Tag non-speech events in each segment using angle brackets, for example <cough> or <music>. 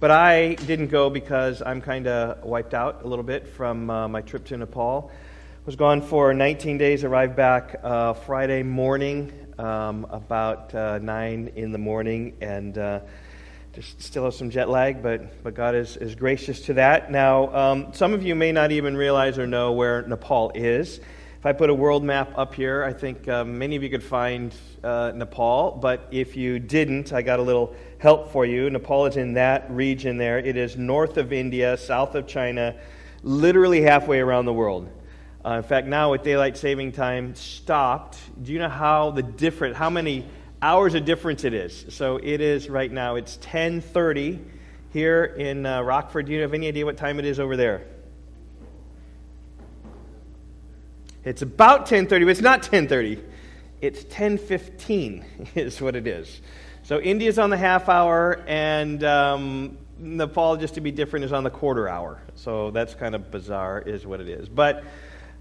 But I didn't go because I'm kind of wiped out a little bit from uh, my trip to Nepal. I Was gone for 19 days, arrived back uh, Friday morning, um, about uh, 9 in the morning, and uh, just still have some jet lag, but, but God is, is gracious to that. Now, um, some of you may not even realize or know where Nepal is. If I put a world map up here, I think uh, many of you could find uh, Nepal, but if you didn't, I got a little help for you. Nepal is in that region there. It is north of India, south of China, literally halfway around the world. Uh, in fact, now with daylight saving time stopped, do you know how the different, how many hours of difference it is? So it is right now. It's 10:30 here in uh, Rockford. Do you have any idea what time it is over there? It's about 10:30, but it's not 10:30. It's 10:15 <laughs> is what it is. So India's on the half hour, and um, Nepal, just to be different, is on the quarter hour. So that's kind of bizarre, is what it is. But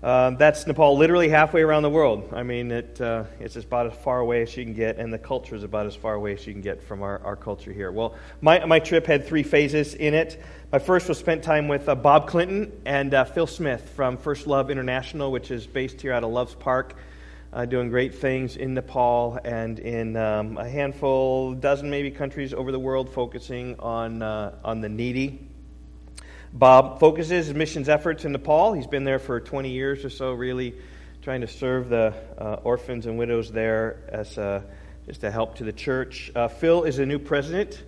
uh, that's Nepal, literally halfway around the world. I mean, it, uh, it's about as far away as you can get, and the culture is about as far away as you can get from our, our culture here. Well, my, my trip had three phases in it. My first was spent time with uh, Bob Clinton and uh, Phil Smith from First Love International, which is based here out of Loves Park, uh, doing great things in Nepal and in um, a handful, dozen maybe countries over the world, focusing on, uh, on the needy. Bob focuses his missions efforts in Nepal. He's been there for 20 years or so, really trying to serve the uh, orphans and widows there as a, just a help to the church. Uh, Phil is a new president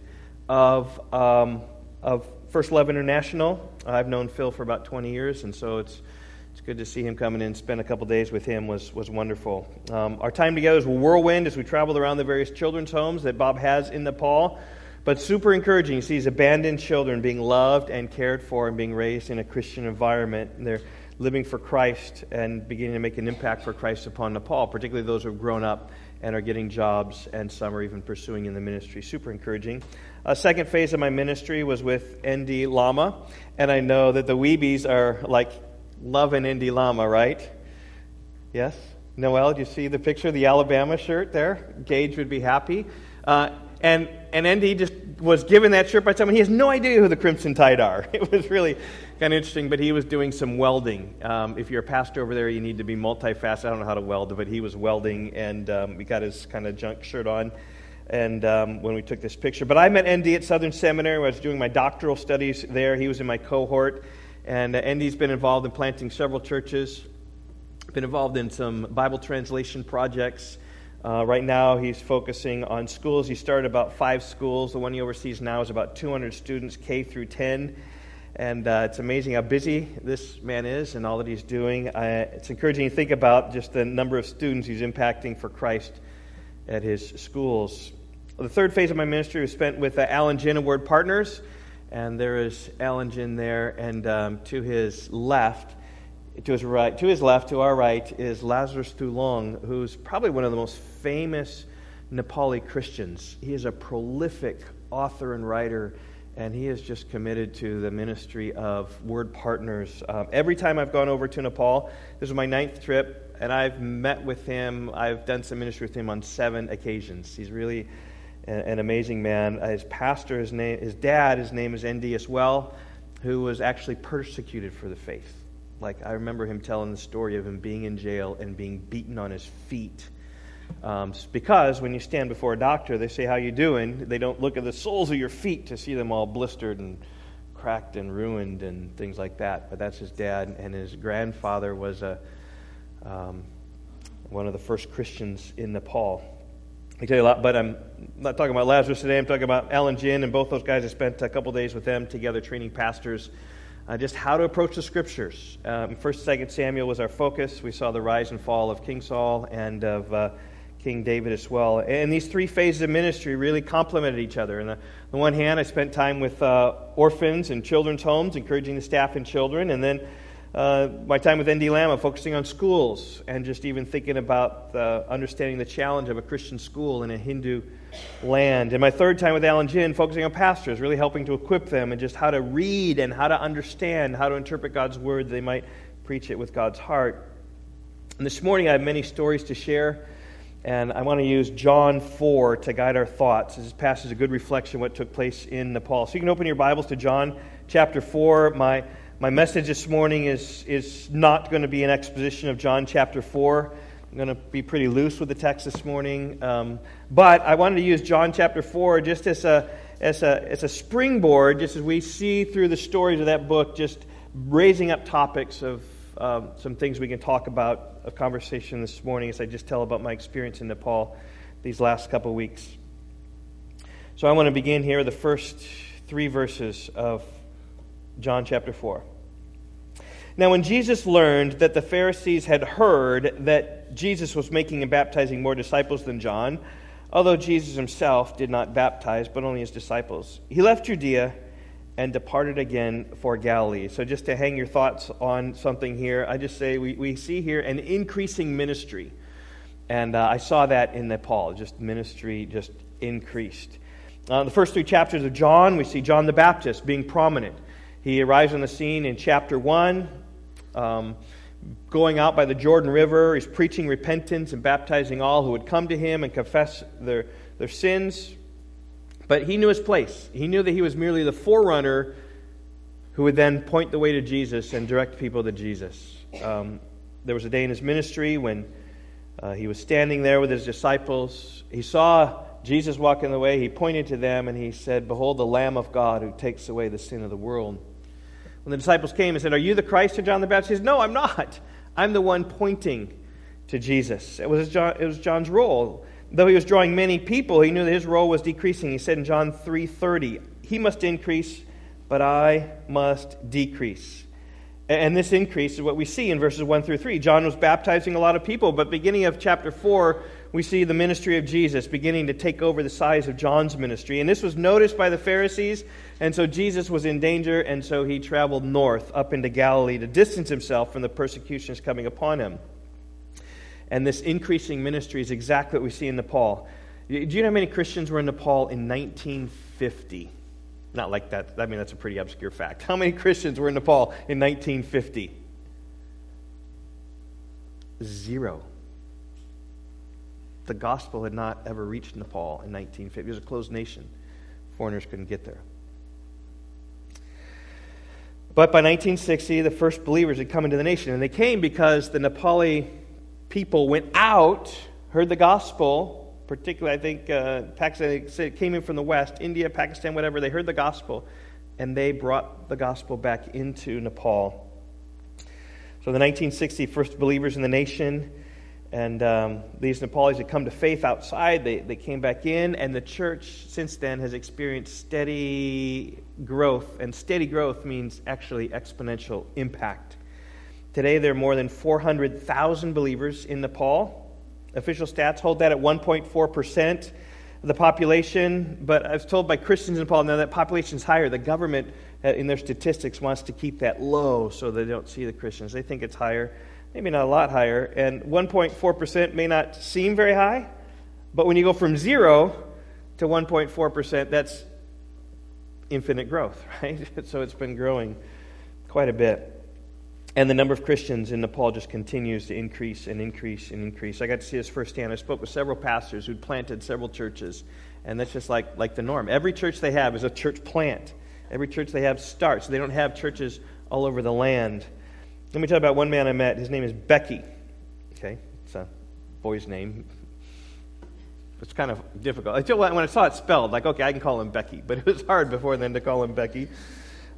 of, um, of First Love International. I've known Phil for about 20 years, and so it's, it's good to see him coming in. Spend a couple days with him was, was wonderful. Um, our time together was a whirlwind as we traveled around the various children's homes that Bob has in Nepal. But super encouraging. He sees abandoned children being loved and cared for and being raised in a Christian environment. And they're living for Christ and beginning to make an impact for Christ upon Nepal, particularly those who have grown up and are getting jobs, and some are even pursuing in the ministry. Super encouraging. A second phase of my ministry was with ND Lama, and I know that the Weebies are like loving ND Lama, right? Yes? Noel, do you see the picture, the Alabama shirt there? Gage would be happy. Uh, and, and ND just was given that shirt by someone. He has no idea who the Crimson Tide are. <laughs> It was really kind of interesting, but he was doing some welding. Um, if you're a pastor over there, you need to be multifaceted. I don't know how to weld, but he was welding, and um, he got his kind of junk shirt on. And um, when we took this picture, but I met ND at Southern Seminary. I was doing my doctoral studies there. He was in my cohort, and uh, ND's been involved in planting several churches. Been involved in some Bible translation projects. Uh, right now, he's focusing on schools. He started about five schools. The one he oversees now is about 200 students, K through 10. And uh, it's amazing how busy this man is and all that he's doing. Uh, it's encouraging to think about just the number of students he's impacting for Christ at his schools. The third phase of my ministry was spent with uh, Alan Jin and Word Partners. And there is Alan Jin there. And um, to his left, to his right, to his left, to our right, is Lazarus Thulong, who's probably one of the most famous Nepali Christians. He is a prolific author and writer, and he is just committed to the ministry of Word Partners. Um, every time I've gone over to Nepal, this is my ninth trip, and I've met with him. I've done some ministry with him on seven occasions. He's really an amazing man. His pastor, his name, his dad, his name is ND as well, who was actually persecuted for the faith. Like, I remember him telling the story of him being in jail and being beaten on his feet. Um, because when you stand before a doctor, they say, How you doing? They don't look at the soles of your feet to see them all blistered and cracked and ruined and things like that. But that's his dad, and his grandfather was a, um, one of the first Christians in Nepal. I tell you a lot, but I'm not talking about Lazarus today. I'm talking about Alan Jin, and both those guys. I spent a couple days with them together training pastors uh, just how to approach the scriptures. Um, First, Second Samuel was our focus. We saw the rise and fall of King Saul and of uh, King David as well. And these three phases of ministry really complemented each other. On the, the one hand, I spent time with uh, orphans and children's homes, encouraging the staff and children, and then uh, my time with ND Lama, focusing on schools and just even thinking about understanding the challenge of a Christian school in a Hindu land. And my third time with Alan Jin, focusing on pastors, really helping to equip them and just how to read and how to understand, how to interpret God's word, they might preach it with God's heart. And this morning, I have many stories to share. And I want to use John 4 to guide our thoughts. This passage is a good reflection of what took place in Nepal. So you can open your Bibles to John chapter 4. My, my message this morning is, is not going to be an exposition of John chapter 4. I'm going to be pretty loose with the text this morning. Um, but I wanted to use John chapter 4 just as a, as, a, as a springboard, just as we see through the stories of that book, just raising up topics of um, some things we can talk about of conversation this morning as I just tell about my experience in Nepal these last couple weeks. So I want to begin here the first three verses of John chapter 4. Now, when Jesus learned that the Pharisees had heard that Jesus was making and baptizing more disciples than John, although Jesus himself did not baptize, but only his disciples, he left Judea and departed again for Galilee. So, just to hang your thoughts on something here, I just say we, we see here an increasing ministry. And uh, I saw that in Nepal, just ministry just increased. Uh, the first three chapters of John, we see John the Baptist being prominent. He arrives on the scene in chapter 1, um, going out by the Jordan River. He's preaching repentance and baptizing all who would come to him and confess their, their sins. But he knew his place. He knew that he was merely the forerunner who would then point the way to Jesus and direct people to Jesus. Um, there was a day in his ministry when uh, he was standing there with his disciples. He saw Jesus walking the way. He pointed to them and he said, Behold, the Lamb of God who takes away the sin of the world. When the disciples came and said, Are you the Christ to John the Baptist? He said, No, I'm not. I'm the one pointing to Jesus. It was, John, it was John's role. Though he was drawing many people, he knew that his role was decreasing. He said in John 3:30, "He must increase, but I must decrease." And this increase is what we see in verses 1 through 3. John was baptizing a lot of people, but beginning of chapter 4, we see the ministry of Jesus beginning to take over the size of John's ministry. And this was noticed by the Pharisees, and so Jesus was in danger, and so he traveled north up into Galilee to distance himself from the persecutions coming upon him. And this increasing ministry is exactly what we see in Nepal. Do you know how many Christians were in Nepal in 1950? Not like that. I mean, that's a pretty obscure fact. How many Christians were in Nepal in 1950? Zero. The gospel had not ever reached Nepal in 1950. It was a closed nation. Foreigners couldn't get there. But by 1960, the first believers had come into the nation. And they came because the Nepali people went out, heard the gospel, particularly, I think, uh, Pakistan came in from the West, India, Pakistan, whatever, they heard the gospel, and they brought the gospel back into Nepal. So the 1960 first believers in the nation, and um, these Nepalis had come to faith outside. They, they came back in, and the church since then has experienced steady growth. And steady growth means actually exponential impact. Today, there are more than 400,000 believers in Nepal. Official stats hold that at 1.4% of the population, but I was told by Christians in Nepal now that population is higher. The government, uh, in their statistics, wants to keep that low so they don't see the Christians. They think it's higher, maybe not a lot higher. And 1.4% may not seem very high, but when you go from zero to 1.4%, that's infinite growth, <laughs> right? so it's been growing quite a bit. And the number of Christians in Nepal just continues to increase and increase and increase. I got to see this firsthand. I spoke with several pastors who'd planted several churches, and that's just like, like the norm. Every church they have is a church plant. Every church they have starts. They don't have churches all over the land. Let me tell you about one man I met. His name is Becky. Okay, it's a boy's name. It's kind of difficult. Until when I saw it spelled, like, okay, I can call him Becky, but it was hard before then to call him Becky.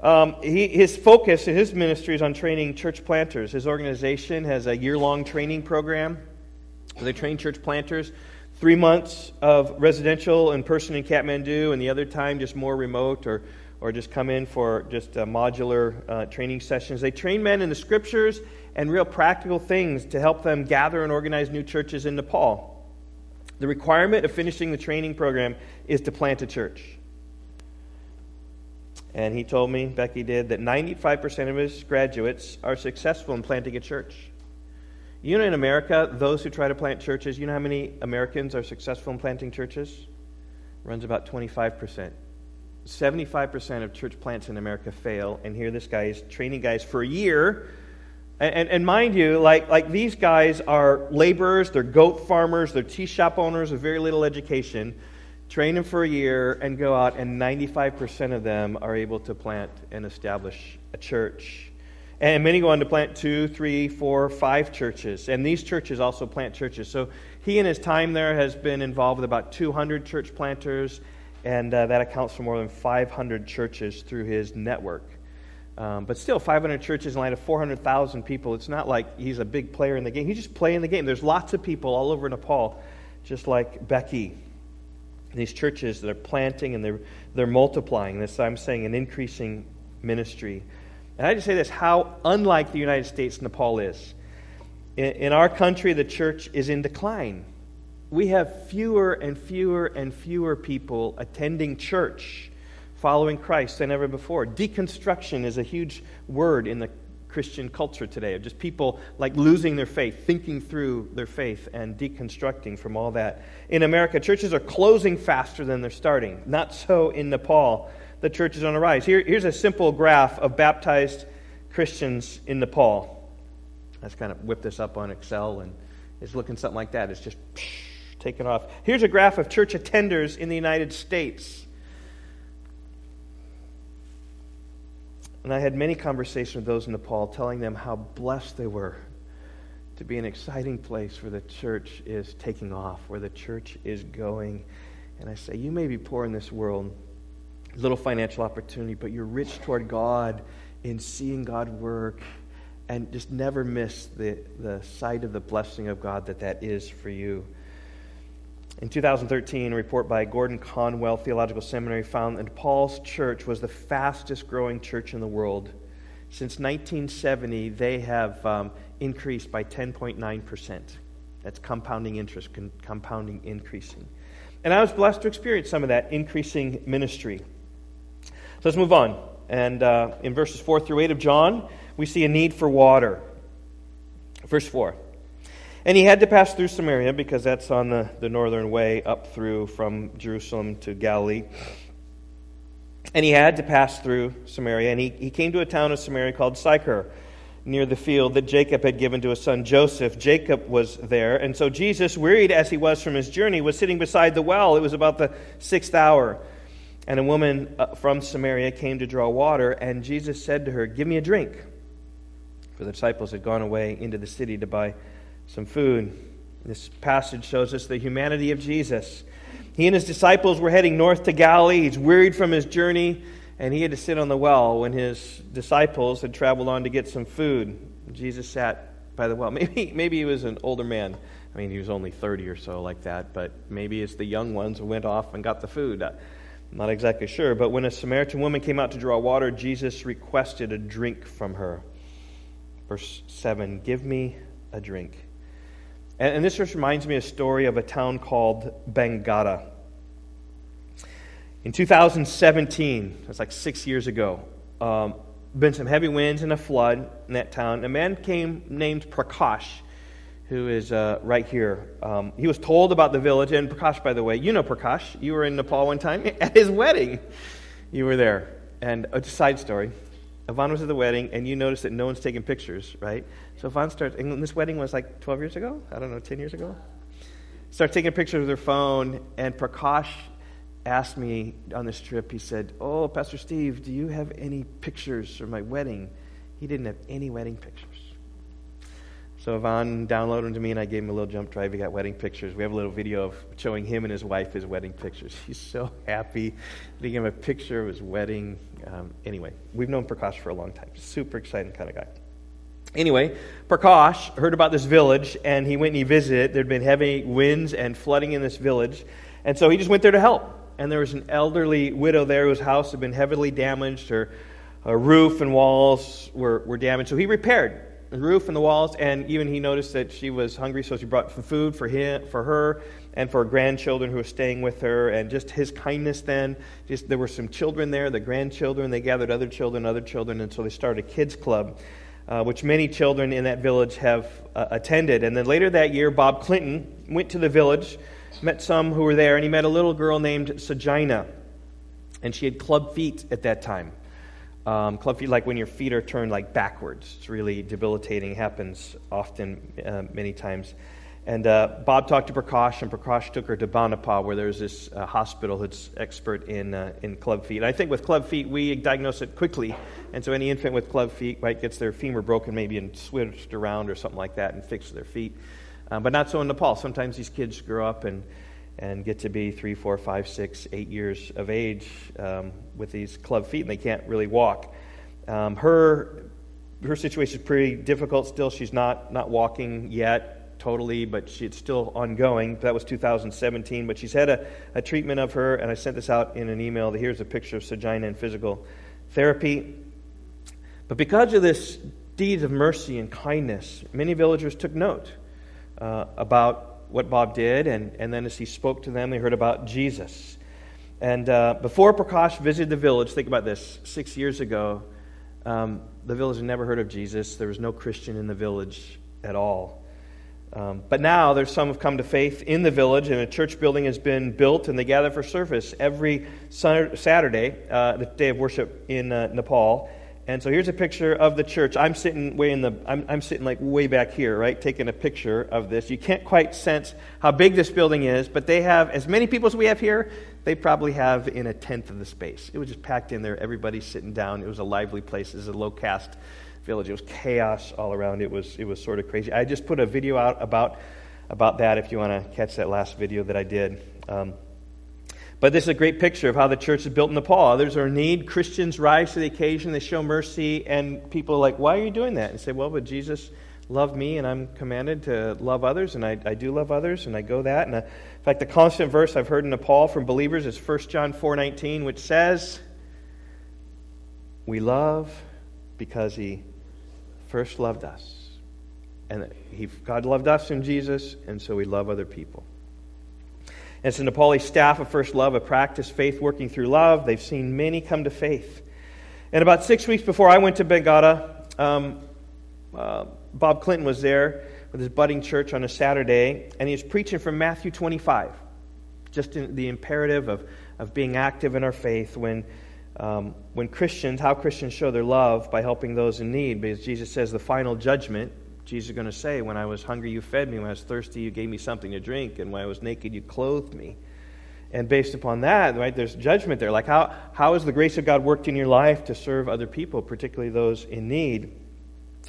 Um, he, his focus in his ministry is on training church planters. His organization has a year long training program where they train church planters. Three months of residential in person in Kathmandu, and the other time just more remote or, or just come in for just uh, modular uh, training sessions. They train men in the scriptures and real practical things to help them gather and organize new churches in Nepal. The requirement of finishing the training program is to plant a church. And he told me, Becky did, that 95% of his graduates are successful in planting a church. You know, in America, those who try to plant churches, you know how many Americans are successful in planting churches? Runs about 25%. 75% of church plants in America fail, and here this guy is training guys for a year And, and, and, mind you, like, like these guys are laborers, they're goat farmers, they're tea shop owners with very little education. Train them for a year and go out, and 95% of them are able to plant and establish a church. And many go on to plant two, three, four, five churches. And these churches also plant churches. So he, in his time there, has been involved with about 200 church planters, and uh, that accounts for more than 500 churches through his network. Um, but still, 500 churches in light of 400,000 people. It's not like he's a big player in the game. He's just playing the game. There's lots of people all over Nepal, just like Becky. These churches that are planting and they're, they're multiplying. This, I'm saying, an increasing ministry. And I just say this how unlike the United States Nepal is. In, in our country, the church is in decline. We have fewer and fewer and fewer people attending church following Christ than ever before. Deconstruction is a huge word in the Christian culture today, of just people like losing their faith, thinking through their faith, and deconstructing from all that. In America, churches are closing faster than they're starting. Not so in Nepal. The church is on the rise. Here, here's a simple graph of baptized Christians in Nepal. Let's kind of whipped this up on Excel, and it's looking something like that. It's just taken off. Here's a graph of church attenders in the United States. And I had many conversations with those in Nepal telling them how blessed they were to be an exciting place where the church is taking off, where the church is going. And I say, you may be poor in this world, little financial opportunity, but you're rich toward God in seeing God work and just never miss the, the sight of the blessing of God that that is for you. In 2013, a report by Gordon Conwell Theological Seminary found that Nepal's church was the fastest growing church in the world. Since 1970, they have um, increased by 10.9%. That's compounding interest, compounding increasing. And I was blessed to experience some of that increasing ministry. So let's move on. And uh, in verses 4 through 8 of John, we see a need for water. Verse 4. And he had to pass through Samaria because that's on the, the northern way up through from Jerusalem to Galilee. And he had to pass through Samaria. And he, he came to a town of Samaria called Sychar, near the field that Jacob had given to his son Joseph. Jacob was there. And so Jesus, wearied as he was from his journey, was sitting beside the well. It was about the sixth hour. And a woman uh, from Samaria came to draw water. And Jesus said to her, Give me a drink. For the disciples had gone away into the city to buy some food. This passage shows us the humanity of Jesus. He and his disciples were heading north to Galilee. He's wearied from his journey, and he had to sit on the well when his disciples had traveled on to get some food. Jesus sat by the well. <laughs> Maybe, maybe he was an older man. I mean, he was only 30 or so, like that, but maybe it's the young ones who went off and got the food. I'm not exactly sure. But when a Samaritan woman came out to draw water, Jesus requested a drink from her. Verse 7 Give me a drink. And, and this just reminds me of a story of a town called Bangada. In 2017, that's like six years ago, um, been some heavy winds and a flood in that town. A man came named Prakash, who is uh, right here. Um, he was told about the village, and Prakash, by the way, you know Prakash. You were in Nepal one time <laughs> at his wedding. You were there. And a side story Yvonne was at the wedding, and you noticed that no one's taking pictures, right? So Yvonne starts, and this wedding was like 12 years ago? I don't know, 10 years ago? Starts taking pictures with her phone, and Prakash asked me on this trip, he said, Oh, Pastor Steve, do you have any pictures from my wedding? He didn't have any wedding pictures. So Yvonne downloaded them to me, and I gave him a little jump drive. He got wedding pictures. We have a little video of showing him and his wife his wedding pictures. <laughs> He's so happy he gave him a picture of his wedding. Um, anyway, we've known Prakash for a long time. Super exciting kind of guy. Anyway, Prakash heard about this village, and he went and he visited. There'd been heavy winds and flooding in this village, and so he just went there to help. And there was an elderly widow there whose house had been heavily damaged. Her, her roof and walls were, were damaged, so he repaired the roof and the walls, and even he noticed that she was hungry, so she brought food for him, for her, and for her grandchildren who were staying with her, and just his kindness. Then, just there were some children there, the grandchildren. They gathered other children, other children, and so they started a kids club, uh, which many children in that village have uh, attended. And then later that year, Bob Clinton went to the village, met some who were there, and he met a little girl named Sajina, and she had club feet at that time. Um, club feet, like when your feet are turned like backwards. It's really debilitating. Happens often, uh, many times. And uh, Bob talked to Prakash, and Prakash took her to Banepa, where there's this uh, hospital that's expert in, uh, in club feet. And I think with club feet, we diagnose it quickly. And so any infant with club feet right, gets their femur broken maybe and switched around or something like that and fixed their feet. Um, but not so in Nepal. Sometimes these kids grow up and, and get to be three, four, five, six, eight years of age um, with these club feet, and they can't really walk. Um, her, her situation is pretty difficult still. She's not, not walking yet totally, but she, it's still ongoing. That was 2017. But she's had a, a treatment of her, and I sent this out in an email. Here's a picture of Sajina in physical therapy. But because of this deed of mercy and kindness, many villagers took note uh, about what Bob did, and, and then as he spoke to them, they heard about Jesus. And uh, before Prakash visited the village, think about this six years ago, um, the village had never heard of Jesus. There was no Christian in the village at all. Um, but now there's some have come to faith in the village, and a church building has been built, and they gather for service every Saturday, uh, the day of worship in uh, Nepal. And so here's a picture of the church. I'm sitting way in the, I'm, I'm sitting like way back here, right, taking a picture of this. You can't quite sense how big this building is, but they have as many people as we have here. They probably have in a tenth of the space. It was just packed in there. Everybody's sitting down. It was a lively place. It was a low caste village. It was chaos all around. It was, it was sort of crazy. I just put a video out about, about that if you want to catch that last video that I did. Um, but this is a great picture of how the church is built in Nepal. Others are in need. Christians rise to the occasion. They show mercy. And people are like, why are you doing that? And say, well, but Jesus loved me, and I'm commanded to love others, and I, I do love others, and I go that. And uh, in fact, the constant verse I've heard in Nepal from believers is 1 John 4.19, which says, we love because he first loved us. And he, God loved us in Jesus, and so we love other people. And it's the Nepali staff of First Love have practiced faith working through love. They've seen many come to faith. And about six weeks before I went to Bengata, um, uh, Bob Clinton was there with his budding church on a Saturday, and he was preaching from Matthew 25, just the imperative of, of being active in our faith when, um, when Christians, how Christians show their love by helping those in need, because Jesus says the final judgment Jesus is going to say, When I was hungry, you fed me. When I was thirsty, you gave me something to drink. And when I was naked, you clothed me. And based upon that, right, there's judgment there. Like, how, how has the grace of God worked in your life to serve other people, particularly those in need?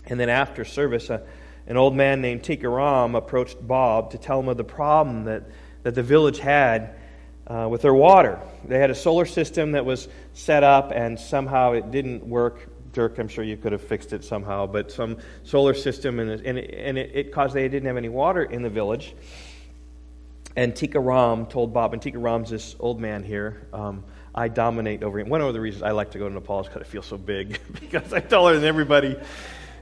And then after service, uh, an old man named Tikaram approached Bob to tell him of the problem that, that the village had uh, with their water. They had a solar system that was set up, and somehow it didn't work Dirk, I'm sure you could have fixed it somehow, but some solar system, and, and, it, and it, it caused they didn't have any water in the village. And Tika Ram told Bob, and Tika Ram's this old man here. Um, I dominate over him. One of the reasons I like to go to Nepal is because I feel so big, <laughs> because I'm taller than everybody.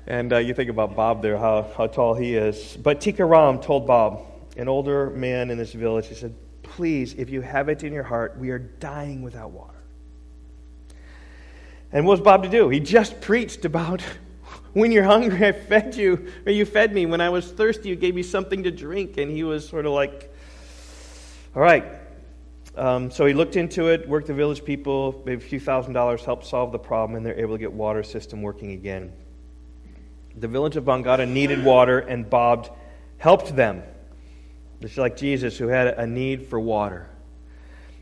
And uh, you think about Bob there, how, how tall he is. But Tika Ram told Bob, an older man in this village, he said, Please, if you have it in your heart, we are dying without water. And what was Bob to do? He just preached about <laughs> when you're hungry, I fed you, or you fed me. When I was thirsty, you gave me something to drink. And he was sort of like, all right. Um, so he looked into it, worked the village people, maybe a few thousand dollars, helped solve the problem, and they're able to get water system working again. The village of Bangada needed water, and Bob helped them. Just like Jesus, who had a need for water.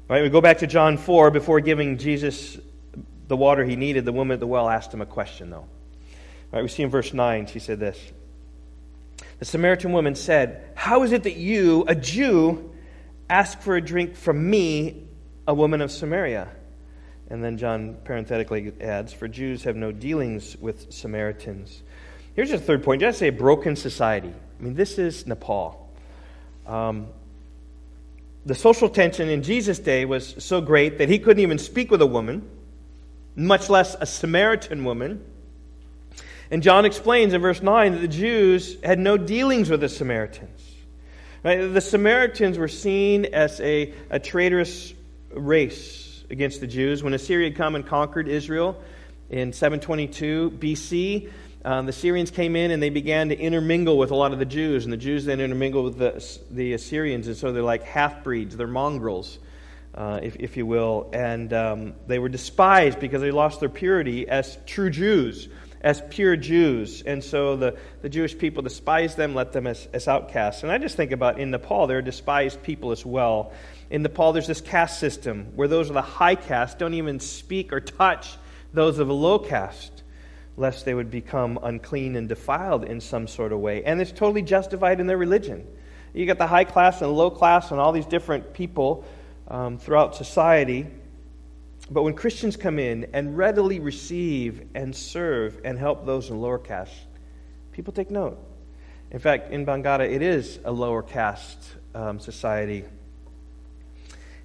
Right, we go back to John 4 before giving Jesus the water he needed, the woman at the well asked him a question, though. Right, we see in verse 9, she said this The Samaritan woman said, How is it that you, a Jew, ask for a drink from me, a woman of Samaria? And then John parenthetically adds, For Jews have no dealings with Samaritans. Here's the third point. Did I say broken society? I mean, this is Nepal. Um, the social tension in Jesus' day was so great that he couldn't even speak with a woman much less a Samaritan woman. And John explains in verse 9 that the Jews had no dealings with the Samaritans. Right? The Samaritans were seen as a, a traitorous race against the Jews. When Assyria had come and conquered Israel in 722 BC, um, the Syrians came in and they began to intermingle with a lot of the Jews, and the Jews then intermingled with the, the Assyrians, and so they're like half breeds, they're mongrels. uh, if, if you will. And um, they were despised because they lost their purity as true Jews, as pure Jews. And so the, the Jewish people despised them, let them as, as outcasts. And I just think about in Nepal, they're despised people as well. In Nepal, there's this caste system where those of the high caste don't even speak or touch those of a low caste, lest they would become unclean and defiled in some sort of way. And it's totally justified in their religion. You got the high class and low class and all these different people um, throughout society. But when Christians come in and readily receive and serve and help those in lower caste, people take note. In fact, in Bangada, it is a lower caste um, society.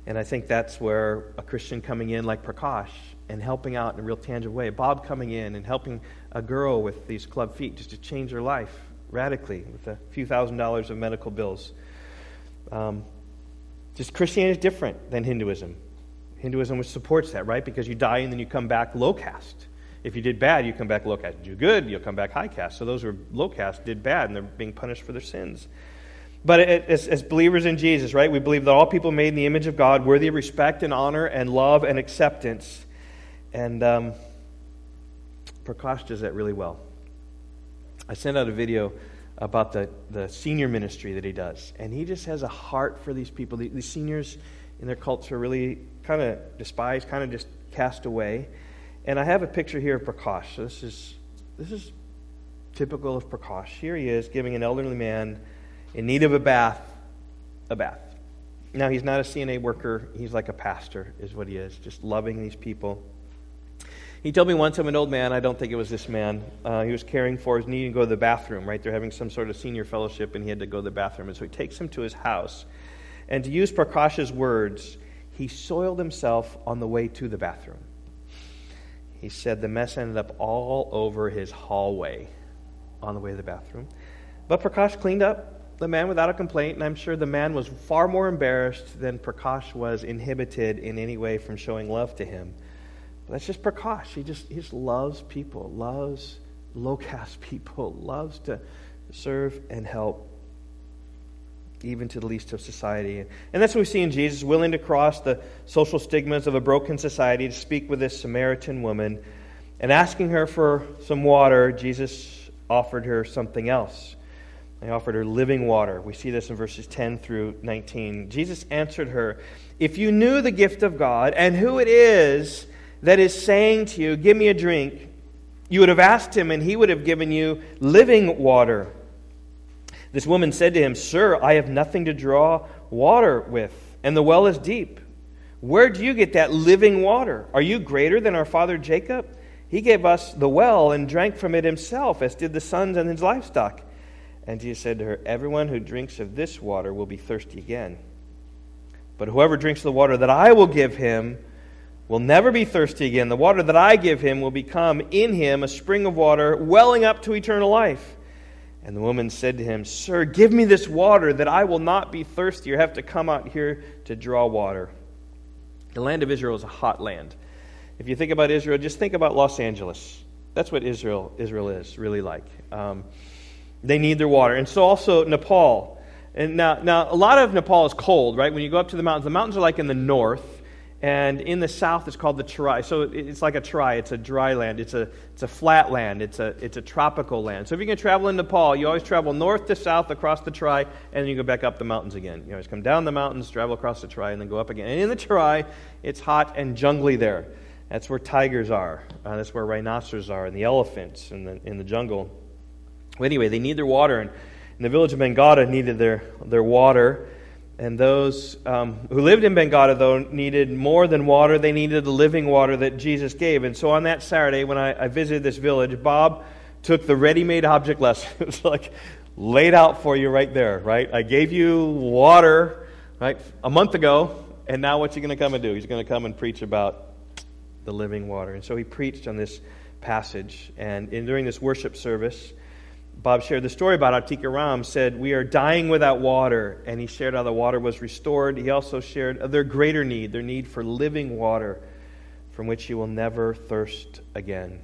And I think that's where a Christian coming in like Prakash and helping out in a real tangible way, Bob coming in and helping a girl with these club feet just to change her life radically with a few thousand dollars of medical bills. Um, just Christianity is different than Hinduism. Hinduism which supports that, right? Because you die and then you come back low caste. If you did bad, you come back low caste. Do good, you'll come back high caste. So those who are low caste did bad and they're being punished for their sins. But as, as, believers in Jesus, right, we believe that all people made in the image of God, worthy of respect and honor and love and acceptance. And um, Prakash does that really well. I sent out a video about the, the senior ministry that he does. And he just has a heart for these people. The, these seniors in their culture really kind of despised, kind of just cast away. And I have a picture here of Prakash. So this is, this is typical of Prakash. Here he is giving an elderly man in need of a bath a bath. Now, he's not a CNA worker, he's like a pastor, is what he is, just loving these people. He told me once I'm an old man. I don't think it was this man. Uh, he was caring for his need to go to the bathroom, right? They're having some sort of senior fellowship, and he had to go to the bathroom. And so he takes him to his house. And to use Prakash's words, he soiled himself on the way to the bathroom. He said the mess ended up all over his hallway on the way to the bathroom. But Prakash cleaned up the man without a complaint, and I'm sure the man was far more embarrassed than Prakash was inhibited in any way from showing love to him. That's just Prakash. He just, he just loves people, loves low caste <laughs> people, loves to serve and help, even to the least of society. And that's what we see in Jesus, willing to cross the social stigmas of a broken society to speak with this Samaritan woman. And asking her for some water, Jesus offered her something else. He offered her living water. We see this in verses 10 through 19. Jesus answered her, If you knew the gift of God and who it is, that is saying to you, Give me a drink, you would have asked him, and he would have given you living water. This woman said to him, Sir, I have nothing to draw water with, and the well is deep. Where do you get that living water? Are you greater than our father Jacob? He gave us the well and drank from it himself, as did the sons and his livestock. And Jesus said to her, Everyone who drinks of this water will be thirsty again. But whoever drinks the water that I will give him will never be thirsty again. The water that I give him will become in him a spring of water welling up to eternal life. And the woman said to him, Sir, give me this water that I will not be thirsty or have to come out here to draw water. The land of Israel is a hot land. If you think about Israel, just think about Los Angeles. That's what Israel, Israel is really like. Um, they need their water. And so also Nepal. And now, now, a lot of Nepal is cold, right? When you go up to the mountains, the mountains are like in the north and in the south, it's called the Terai. So it's like a Terai. It's a dry land. It's a, it's a flat land. It's a, it's a tropical land. So if you can travel in Nepal, you always travel north to south across the Terai, and then you go back up the mountains again. You always come down the mountains, travel across the Terai, and then go up again. And in the Terai, it's hot and jungly there. That's where tigers are. Uh, that's where rhinoceros are, and the elephants in the, in the jungle. Well, anyway, they need their water, and, and the village of Bangada needed their, their water. And those um, who lived in Bengada, though, needed more than water. They needed the living water that Jesus gave. And so on that Saturday, when I, I visited this village, Bob took the ready made object lesson. <laughs> it was like laid out for you right there, right? I gave you water, right, a month ago, and now what's he going to come and do? He's going to come and preach about the living water. And so he preached on this passage. And in, during this worship service, Bob shared the story about how Tika Ram said, We are dying without water. And he shared how the water was restored. He also shared their greater need, their need for living water from which you will never thirst again.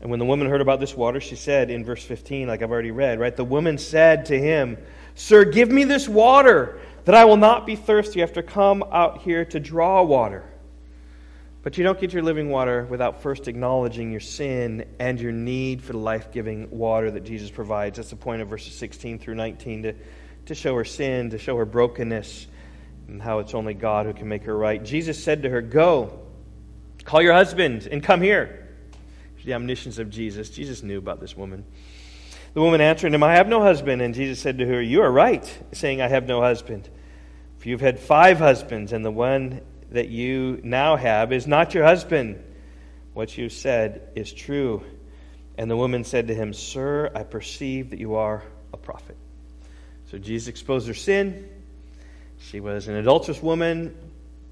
And when the woman heard about this water, she said in verse 15, like I've already read, right? The woman said to him, Sir, give me this water that I will not be thirsty. after come out here to draw water. But you don't get your living water without first acknowledging your sin and your need for the life giving water that Jesus provides. That's the point of verses 16 through 19 to, to show her sin, to show her brokenness, and how it's only God who can make her right. Jesus said to her, Go, call your husband, and come here. The omniscience of Jesus. Jesus knew about this woman. The woman answered him, I have no husband. And Jesus said to her, You are right, saying, I have no husband. For you've had five husbands, and the one that you now have is not your husband. What you said is true. And the woman said to him, Sir, I perceive that you are a prophet. So Jesus exposed her sin. She was an adulterous woman.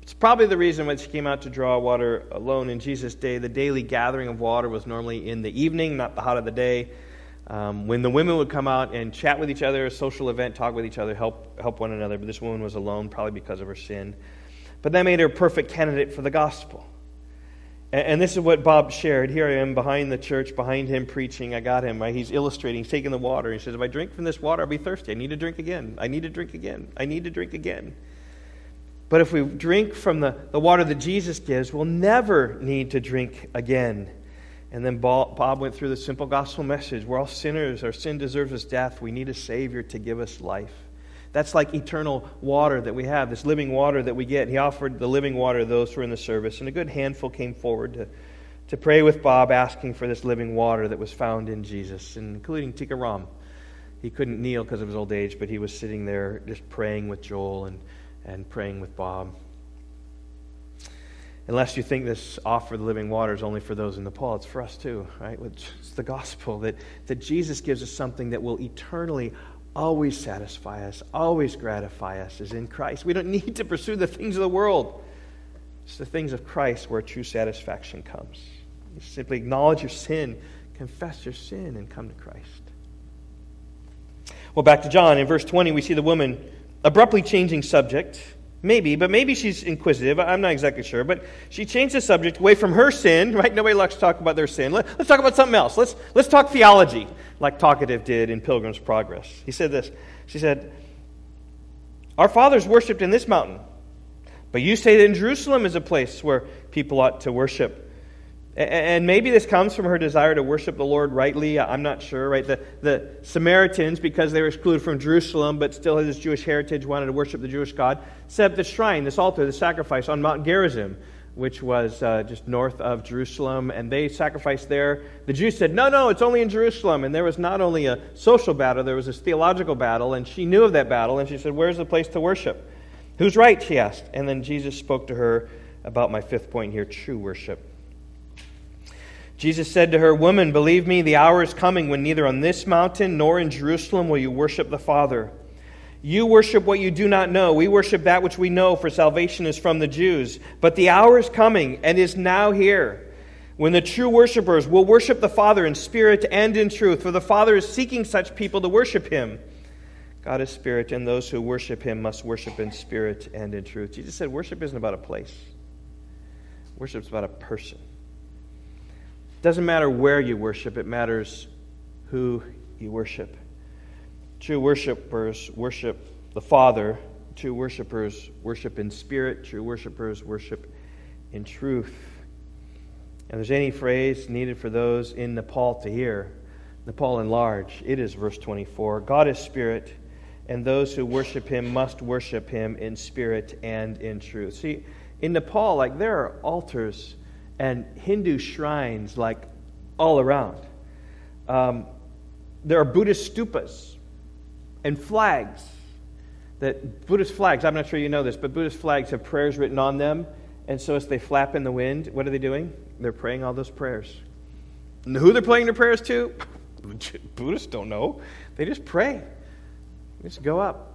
It's probably the reason why she came out to draw water alone in Jesus' day. The daily gathering of water was normally in the evening, not the hot of the day. Um, when the women would come out and chat with each other, a social event, talk with each other, help, help one another. But this woman was alone, probably because of her sin. But that made her a perfect candidate for the gospel. And, this is what Bob shared. Here I am behind the church, behind him preaching. I got him. Right? He's illustrating. He's taking the water. He says, If I drink from this water, I'll be thirsty. I need to drink again. I need to drink again. I need to drink again. But if we drink from the, the water that Jesus gives, we'll never need to drink again. And then Bob went through the simple gospel message. We're all sinners. Our sin deserves us death. We need a Savior to give us life. That's like eternal water that we have, this living water that we get. He offered the living water to those who were in the service. And a good handful came forward to, to pray with Bob, asking for this living water that was found in Jesus, including Tika Ram. He couldn't kneel because of his old age, but he was sitting there just praying with Joel and, and praying with Bob unless you think this offer of the living water is only for those in Nepal, it's for us too, right? It's the gospel that, that Jesus gives us something that will eternally always satisfy us, always gratify us, is in Christ. We don't <laughs> need to pursue the things of the world. It's the things of Christ where true satisfaction comes. You simply acknowledge your sin, confess your sin, and come to Christ. Well, back to John. In verse 20, we see the woman abruptly changing subject Maybe, but maybe she's inquisitive. I'm not exactly sure. But she changed the subject away from her sin, <laughs> right? Nobody likes to talk about their sin. Let, us talk about something else. Let's, let's talk theology, like Talkative did in Pilgrim's Progress. He said this. She said, Our fathers worshipped in this mountain, but you say that in Jerusalem is a place where people ought to worship. And maybe this comes from her desire to worship the Lord rightly. I'm not sure, right? The, the Samaritans, because they were excluded from Jerusalem but still had this Jewish heritage, wanted to worship the Jewish God, set up the shrine, this altar, the sacrifice on Mount Gerizim, which was uh, just north of Jerusalem. And they sacrificed there. The Jews said, no, no, it's only in Jerusalem. And there was not only a social battle, there was this theological battle. And she knew of that battle. And she said, where's the place to worship? Who's right? She asked. And then Jesus spoke to her about my fifth point here true worship. Jesus said to her, Woman, believe me, the hour is coming when neither on this mountain nor in Jerusalem will you worship the Father. You worship what you do not know. We worship that which we know, for salvation is from the Jews. But the hour is coming and is now here when the true worshippers will worship the Father in spirit and in truth, for the Father is seeking such people to worship him. God is spirit, and those who worship him must worship in spirit and in truth. Jesus said worship isn't about a place, worship is about a person. Doesn't matter where you worship, it matters who you worship. True worshipers worship the Father. True worshipers worship in spirit. True worshipers worship in truth. And there's any phrase needed for those in Nepal to hear, Nepal in large, it is verse 24 God is spirit, and those who worship him must worship him in spirit and in truth. See, in Nepal, like there are altars and Hindu shrines like all around. Um, there are Buddhist stupas and flags that Buddhist flags, I'm not sure you know this, but Buddhist flags have prayers written on them. And so as they flap in the wind, what are they doing? They're praying all those prayers. And who they're praying their prayers to? <laughs> Buddhists don't know. They just pray. They just go up.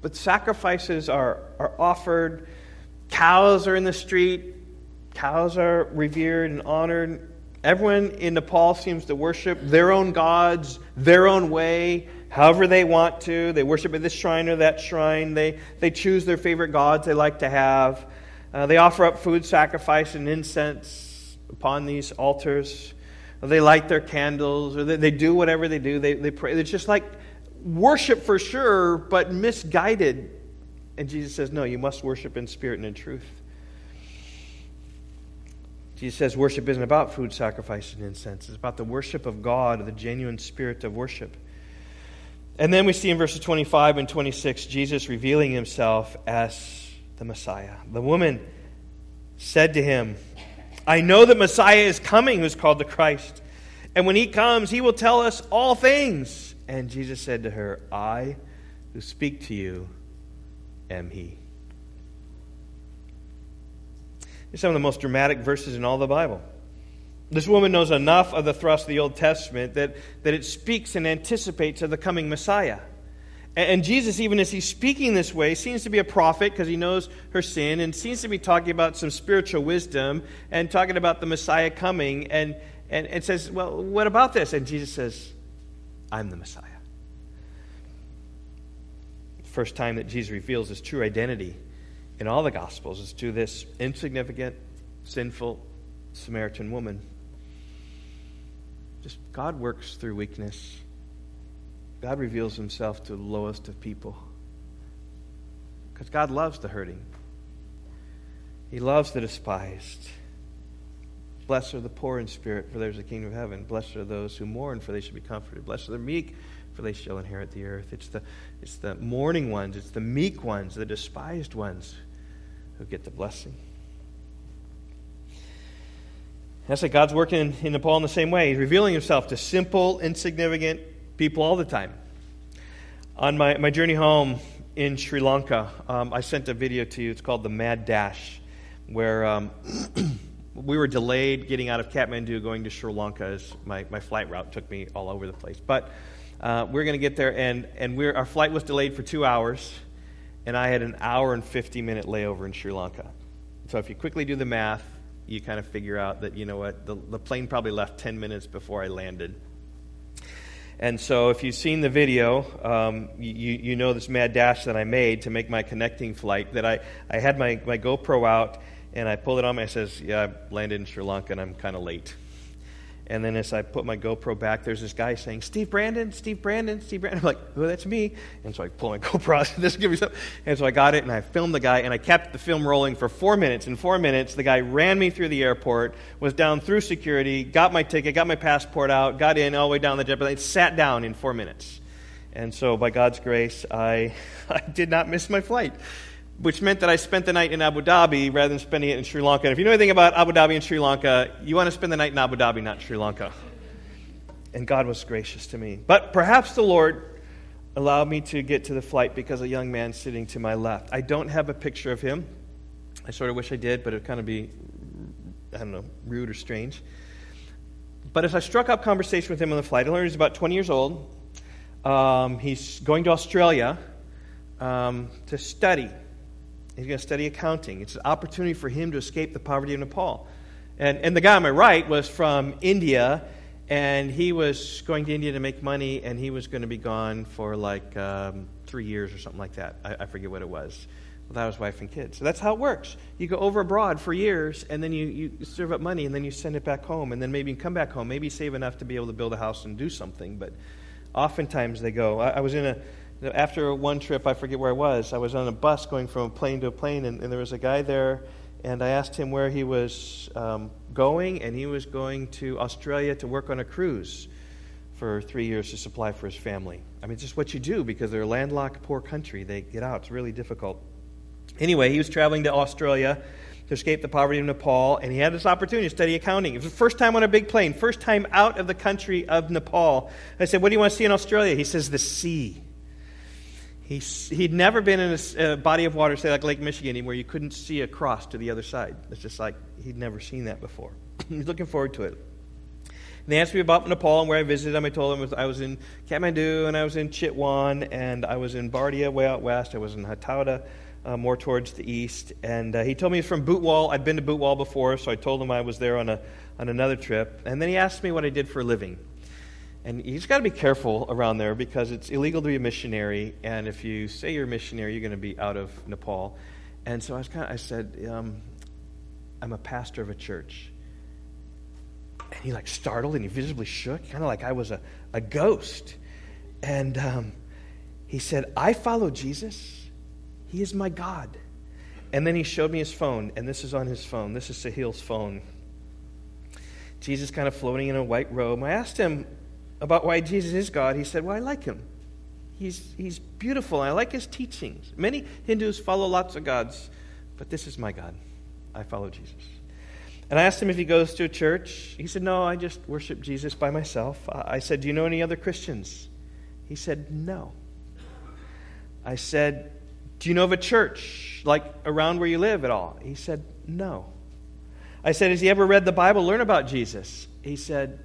But sacrifices are, are offered. Cows are in the street. Cows are revered and honored. Everyone in Nepal seems to worship their own gods, their own way, however they want to. They worship at this shrine or that shrine. They, they choose their favorite gods they like to have. Uh, they offer up food sacrifice and incense upon these altars. They light their candles, or they, they do whatever they do. They, they pray. It's just like worship for sure, but misguided And Jesus says, No, you must worship in spirit and in truth. Jesus says worship isn't about food sacrifice and incense. It's about the worship of God, the genuine spirit of worship. And then we see in verses 25 and 26 Jesus revealing himself as the Messiah. The woman said to him, I know that Messiah is coming, who's called the Christ. And when he comes, he will tell us all things. And Jesus said to her, I who speak to you am he. Are some of the most dramatic verses in all the Bible. This woman knows enough of the thrust of the Old Testament that, that it speaks and anticipates of the coming Messiah. And, and Jesus, even as he's speaking this way, seems to be a prophet because he knows her sin and seems to be talking about some spiritual wisdom and talking about the Messiah coming and, and, and says, Well, what about this? And Jesus says, I'm the Messiah. First time that Jesus reveals his true identity in all the Gospels is to this insignificant, sinful Samaritan woman. Just God works through weakness. God reveals himself to the lowest of people. Because God loves the hurting, He loves the despised. Blessed are the poor in spirit, for there's the kingdom of heaven. Blessed are those who mourn, for they shall be comforted. Blessed are the meek, for they shall inherit the earth. It's the, it's the mourning ones, it's the meek ones, the despised ones who get the blessing. That's like God's working in, Nepal in the same way. He's revealing himself to simple, insignificant people all the time. On my, my journey home in Sri Lanka, um, I sent a video to you. It's called The Mad Dash, where um, <clears throat> we were delayed getting out of Kathmandu going to Sri Lanka as my, my flight route took me all over the place. But uh, we are going to get there, and, and our flight was delayed for two hours and I had an hour and 50 minute layover in Sri Lanka. So if you quickly do the math, you kind of figure out that, you know what, the, the plane probably left 10 minutes before I landed. And so if you've seen the video, um, you, you know this mad dash that I made to make my connecting flight, that I, I had my, my GoPro out and I pulled it on me. I says, yeah, I landed in Sri Lanka and I'm kind of late. And then as I put my GoPro back, there's this guy saying, Steve Brandon, Steve Brandon, Steve Brandon. I'm like, oh, that's me. And so I pull my <laughs> GoPro out. this give me something. And so I got it and I filmed the guy and I kept the film rolling for four minutes. In four minutes, the guy ran me through the airport, was down through security, got my ticket, got my passport out, got in all the way down the jet plane, sat down in four minutes. And so by God's grace, I, <laughs> I did not miss my flight which meant that I spent the night in Abu Dhabi rather than spending it in Sri Lanka. And if you know anything about Abu Dhabi and Sri Lanka, you want to spend the night in Abu Dhabi, not Sri Lanka. And God was gracious to me. But perhaps the Lord allowed me to get to the flight because a young man sitting to my left. I don't have a picture of him. I sort of wish I did, but it would kind of be, I don't know, rude or strange. But as I struck up conversation with him on the flight, I learned he's about 20 years old. Um, he's going to Australia um, to study. He's going to study accounting. It's an opportunity for him to escape the poverty of Nepal. And, and the guy on my right was from India, and he was going to India to make money, and he was going to be gone for like um, three years or something like that. I, I forget what it was without his wife and kids. So that's how it works. You go over abroad for years, and then you, you serve up money, and then you send it back home, and then maybe you come back home, maybe save enough to be able to build a house and do something. But oftentimes they go. I, I was in a after one trip, I forget where I was, I was on a bus going from a plane to a plane, and, and there was a guy there, and I asked him where he was um, going, and he was going to Australia to work on a cruise for three years to supply for his family. I mean, just what you do because they're a landlocked, poor country. They get out, it's really difficult. Anyway, he was traveling to Australia to escape the poverty of Nepal, and he had this opportunity to study accounting. It was the first time on a big plane, first time out of the country of Nepal. I said, What do you want to see in Australia? He says, The sea. He, he'd never been in a, a, body of water, say like Lake Michigan, where you couldn't see across to the other side. It's just like he'd never seen that before. <clears throat> He's looking forward to it. And they asked me about Nepal and where I visited them. I told them I was in Kathmandu and I was in Chitwan and I was in Bardia, way out west. I was in Hetauda, uh, more towards the east. And uh, he told me he's from Butwal. I'd been to Butwal before, so I told him I was there on, a, on another trip. And then he asked me what I did for a living. And you just got to be careful around there because it's illegal to be a missionary. And if you say you're a missionary, you're going to be out of Nepal. And so I was kind of, I said, um, I'm a pastor of a church. And he like startled and he visibly shook, kind of like I was a, a ghost. And um, he said, I follow Jesus He is my God. And then he showed me his phone, and this is on his phone. This is Sahil's phone. Jesus kind of floating in a white robe. I asked him about why Jesus is God. He said, Well, I like him. He's, he's beautiful. I like his teachings. Many Hindus follow lots of gods, but this is my God. I follow Jesus. And I asked him if he goes to a church. He said, No, I just worship Jesus by myself. I said, Do you know any other Christians? He said, No. I said, Do you know of a church, like around where you live at all? He said, No. I said, Has he ever read the Bible, learn about Jesus? He said,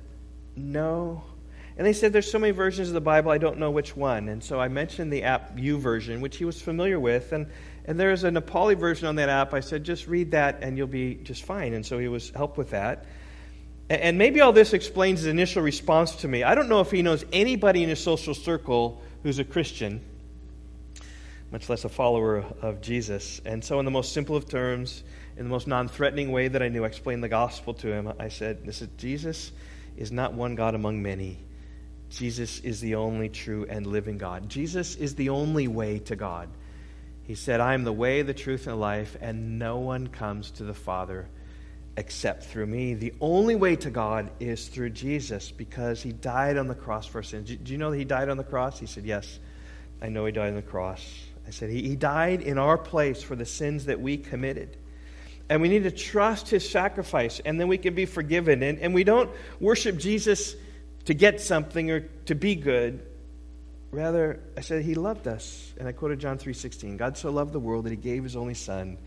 No. And they said, There's so many versions of the Bible, I don't know which one. And so I mentioned the app U YouVersion, which he was familiar with. And and there's a Nepali version on that app. I said, just read that and you'll be just fine. And so he was helped with that. And maybe all this explains his initial response to me. I don't know if he knows anybody in his social circle who's a Christian, much less a follower of Jesus. And so, in the most simple of terms, in the most non threatening way that I knew, I explained the gospel to him. I said, This is Jesus is not one God among many. Jesus is the only true and living God. Jesus is the only way to God. He said, I am the way, the truth, and the life, and no one comes to the Father except through me. The only way to God is through Jesus because he died on the cross for sins. Do you know that he died on the cross? He said, Yes, I know he died on the cross. I said, He, he died in our place for the sins that we committed. And we need to trust his sacrifice, and then we can be forgiven. And, and we don't worship Jesus to get something or to be good. Rather, I said he loved us. And I quoted John 3:16. God so loved the world that he gave his only son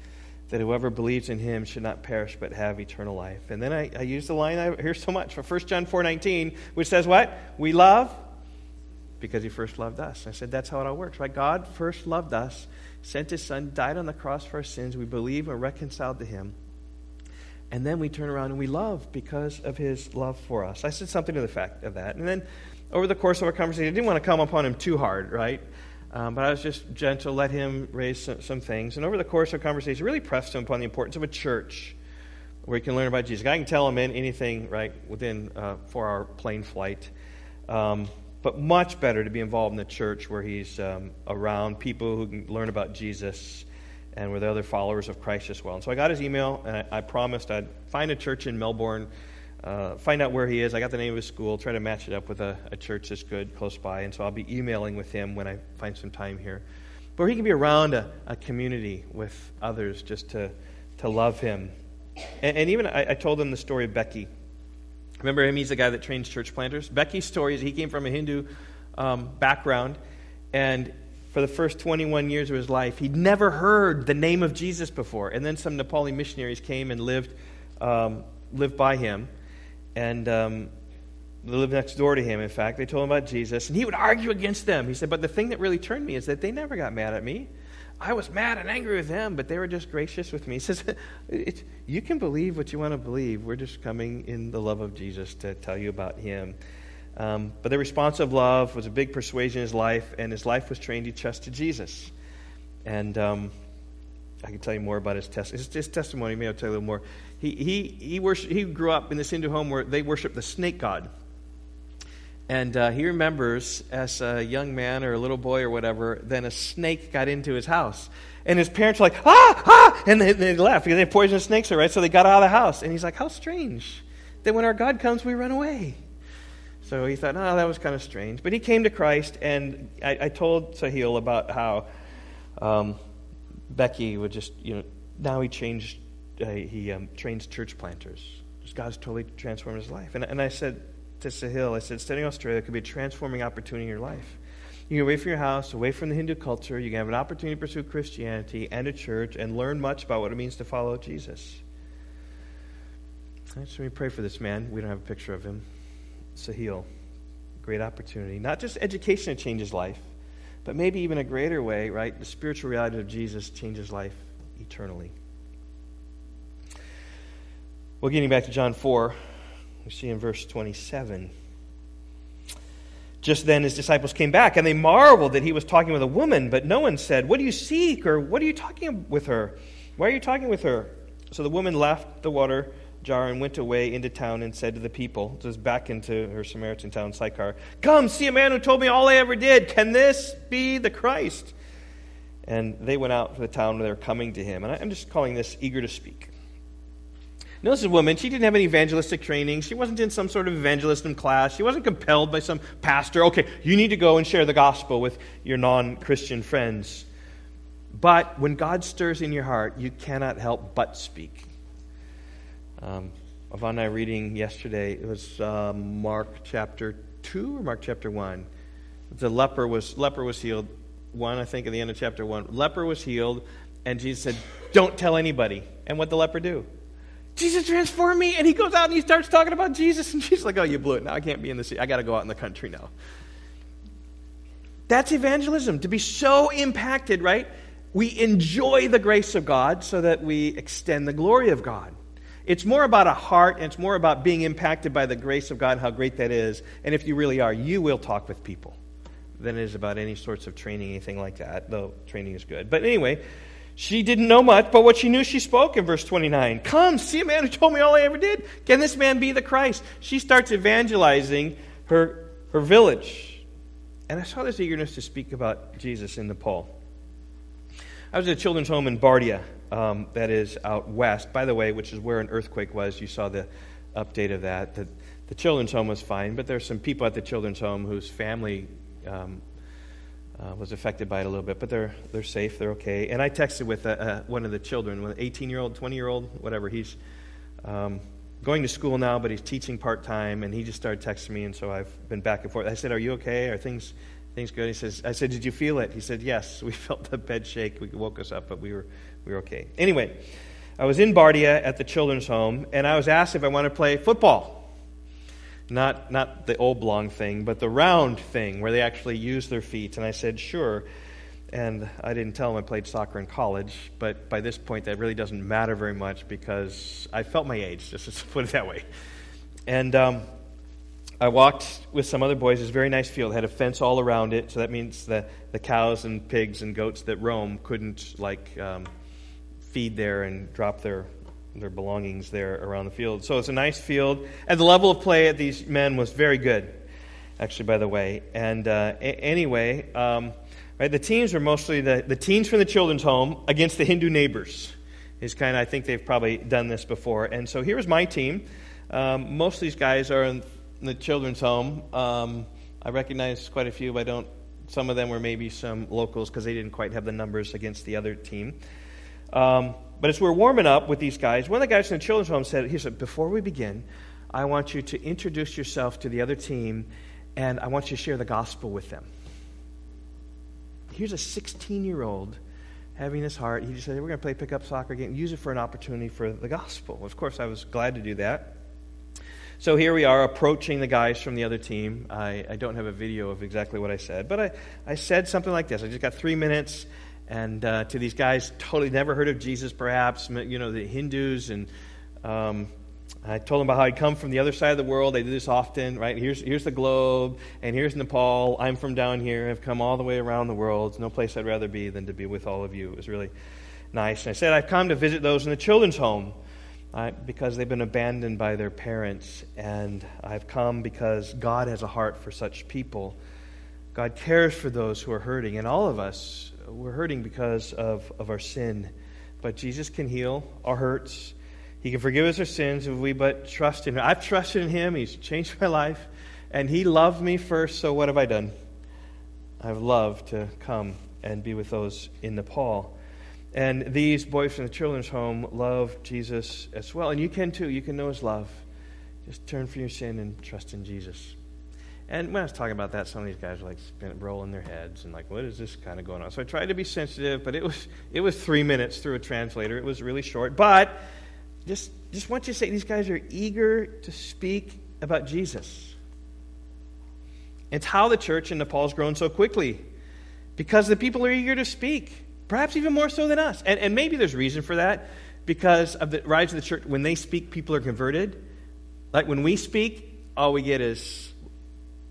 that whoever believes in him should not perish but have eternal life. And then I, I used the line I hear so much from 1 John 4:19, which says what? We love because he first loved us. I said that's how it all works, right? God first loved us, sent his son, died on the cross for our sins. We believe and reconciled to him. And then we turn around and we love because of his love for us. I said something to the fact of that. And then over the course of our conversation, I didn't want to come upon him too hard, right? Um, but I was just gentle, let him raise some, some, things. And over the course of our conversation, really pressed him upon the importance of a church where he can learn about Jesus. I can tell him anything, right, within uh, four hour plane flight. Um, but much better to be involved in the church where he's um, around people who can learn about Jesus and with other followers of Christ as well. And so I got his email, and I, I promised I'd find a church in Melbourne uh, find out where he is. I got the name of his school, try to match it up with a, a, church that's good close by. And so I'll be emailing with him when I find some time here. But he can be around a, a community with others just to, to love him. And, and even I, I, told him the story of Becky. Remember him? He's the guy that trains church planters. Becky's story is he came from a Hindu um, background. And for the first 21 years of his life, he'd never heard the name of Jesus before. And then some Nepali missionaries came and lived, um, lived by him and um, lived next door to him, in fact. They told him about Jesus, and he would argue against them. He said, But the thing that really turned me is that they never got mad at me. I was mad and angry with them, but they were just gracious with me. <laughs> He says, You can believe what you want to believe. We're just coming in the love of Jesus to tell you about him. Um, but the response of love was a big persuasion in his life, and his life was trained to trust to Jesus. And um, I can tell you more about his, test- his, testimony. Maybe I'll tell you a little more. He, he, he, worship, he grew up in this Hindu home where they worship the snake god. And uh, he remembers as a young man or a little boy or whatever, then a snake got into his house. And his parents were like, ah, ah! And they, they left because they poisonous snakes, right? So they got out of the house. And he's like, how strange that when our God comes, we run away. So he thought, oh, that was kind of strange. But he came to Christ, and I, I told Sahil about how um, Becky would just, you know, now he changed, uh, he um, trains church planters. Just God's totally transformed his life. And, and I said to Sahil, I said, studying Australia could be a transforming opportunity in your life. You can away from your house, away from the Hindu culture. You can have an opportunity to pursue Christianity and a church and learn much about what it means to follow Jesus. Right, so we pray for this man. We don't have a picture of him. Sahil. Great opportunity. Not just education to change his life, but maybe even a greater way, right? The spiritual reality of Jesus changes life eternally. Well, getting back to John 4, we see in verse 27. Just then his disciples came back, and they marveled that he was talking with a woman, but no one said, What do you seek? or What are you talking with her? Why are you talking with her? So the woman left the water jar and went away into town and said to the people, just back into her Samaritan town, Sychar, Come, see a man who told me all I ever did. Can this be the Christ? And they went out to the town where they were coming to him. And I'm just calling this eager to speak. Now, this is a woman. She didn't have any evangelistic training. She wasn't in some sort of evangelism class. She wasn't compelled by some pastor. Okay, you need to go and share the gospel with your non Christian friends. But when God stirs in your heart, you cannot help but speak. Um, Yvonne and I reading yesterday, it was uh, Mark chapter 2 or Mark chapter 1. The leper was, leper was healed. 1, I think, at the end of chapter 1. Leper was healed, and Jesus said, Don't tell anybody. And what the leper do? Jesus transformed me. And he goes out and he starts talking about Jesus. And she's like, Oh, you blew it. Now I can't be in the city. I got to go out in the country now. That's evangelism, to be so impacted, right? We enjoy the grace of God so that we extend the glory of God. It's more about a heart, and it's more about being impacted by the grace of God, how great that is. And if you really are, you will talk with people than it is about any sorts of training, anything like that, though training is good. But anyway, she didn't know much, but what she knew, she spoke in verse 29. Come, see a man who told me all I ever did. Can this man be the Christ? She starts evangelizing her, her village. And I saw this eagerness to speak about Jesus in Nepal. I was at a children's home in Bardia um, that is out west, by the way, which is where an earthquake was. You saw the update of that. The, the children's home was fine, but there's some people at the children's home whose family um, uh, was affected by it a little bit, but they're, they're safe, they're okay. And I texted with uh, one of the children, an 18 year old, 20 year old, whatever. He's um, going to school now, but he's teaching part time, and he just started texting me, and so I've been back and forth. I said, Are you okay? Are things, things good? He says, I said, Did you feel it? He said, Yes. <laughs> We felt the bed shake. We woke us up, but we were, we were okay. Anyway, I was in Bardia at the children's home, and I was asked if I wanted to play football. Not, not the oblong thing, but the round thing where they actually use their feet. And I said, Sure. And I didn't tell them I played soccer in college, but by this point, that really doesn't matter very much because I felt my age, just <laughs> to put it that way. And um, I walked with some other boys. It's a very nice field. It had a fence all around it, so that means the, the cows and pigs and goats that roam couldn't like um, feed there and drop their their belongings there around the field. So it's a nice field, and the level of play at these men was very good, actually. By the way, and uh, a- anyway, um, right, the teams were mostly the the teens from the children's home against the Hindu neighbors. Is kind of I think they've probably done this before, and so here was my team. Um, most of these guys are in the children's home. Um, I recognize quite a few, but I don't. Some of them were maybe some locals because they didn't quite have the numbers against the other team. Um, but as we're warming up with these guys, one of the guys in the children's home said, he said, before we begin, I want you to introduce yourself to the other team, and I want you to share the gospel with them. Here's a 16 year old having his heart. He just said, We're going to play pickup soccer game, use it for an opportunity for the gospel. Of course, I was glad to do that. So here we are approaching the guys from the other team. I, I don't have a video of exactly what I said, but I, I said something like this. I just got three minutes, and uh, to these guys, totally never heard of Jesus, perhaps, you know, the Hindus, and um, I told them about how I'd come from the other side of the world. I do this often, right? Here's, here's the globe, and here's Nepal. I'm from down here. I've come all the way around the world. No place I'd rather be than to be with all of you. It was really nice. And I said, I've come to visit those in the children's home I, because they've been abandoned by their parents. And I've come because God has a heart for such people. God cares for those who are hurting. And all of us, we're hurting because of, of our sin. But Jesus can heal our hurts. He can forgive us our sins if we but trust in Him. I've trusted in Him. He's changed my life. And He loved me first, so what have I done? I've loved to come and be with those in Nepal. And these boys from the children's home love Jesus as well. And you can too. You can know his love. Just turn from your sin and trust in Jesus. And when I was talking about that, some of these guys were like spin, rolling their heads and like, what is this kind of going on? So I tried to be sensitive, but it was it was three minutes through a translator. It was really short. But just just want you to say these guys are eager to speak about Jesus. It's how the church in Nepal has grown so quickly. Because the people are eager to speak perhaps even more so than us. And, and maybe there's reason for that because of the rise of the church. When they speak, people are converted. Like when we speak, all we get is,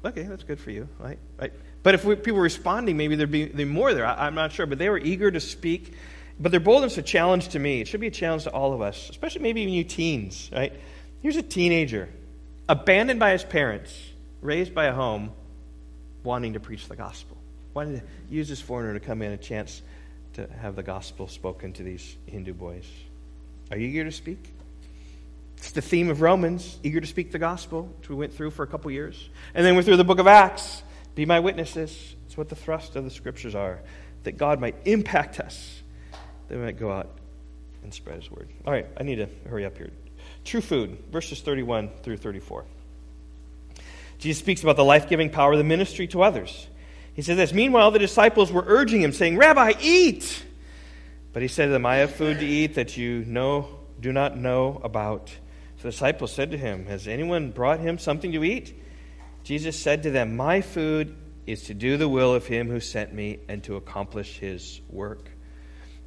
okay, that's good for you, right? right? But if we, people were responding, maybe there'd be, there'd be more there. I, I'm not sure. But they were eager to speak. But their boldness is a challenge to me. It should be a challenge to all of us, especially maybe even you teens, right? Here's a teenager, abandoned by his parents, raised by a home, wanting to preach the gospel, wanting to use this foreigner to come in a chance to have the gospel spoken to these Hindu boys. Are you eager to speak? It's the theme of Romans, eager to speak the gospel, which we went through for a couple years. And then we're through the book of Acts. Be my witnesses. It's what the thrust of the scriptures are, that God might impact us, that we might go out and spread his word. All right, I need to hurry up here. True food, verses 31 through 34. Jesus speaks about the life giving power of the ministry to others. He said this Meanwhile, the disciples were urging him, saying, Rabbi, eat! But he said to them, I have food to eat that you know, do not know about. The disciples said to him, Has anyone brought him something to eat? Jesus said to them, My food is to do the will of him who sent me and to accomplish his work.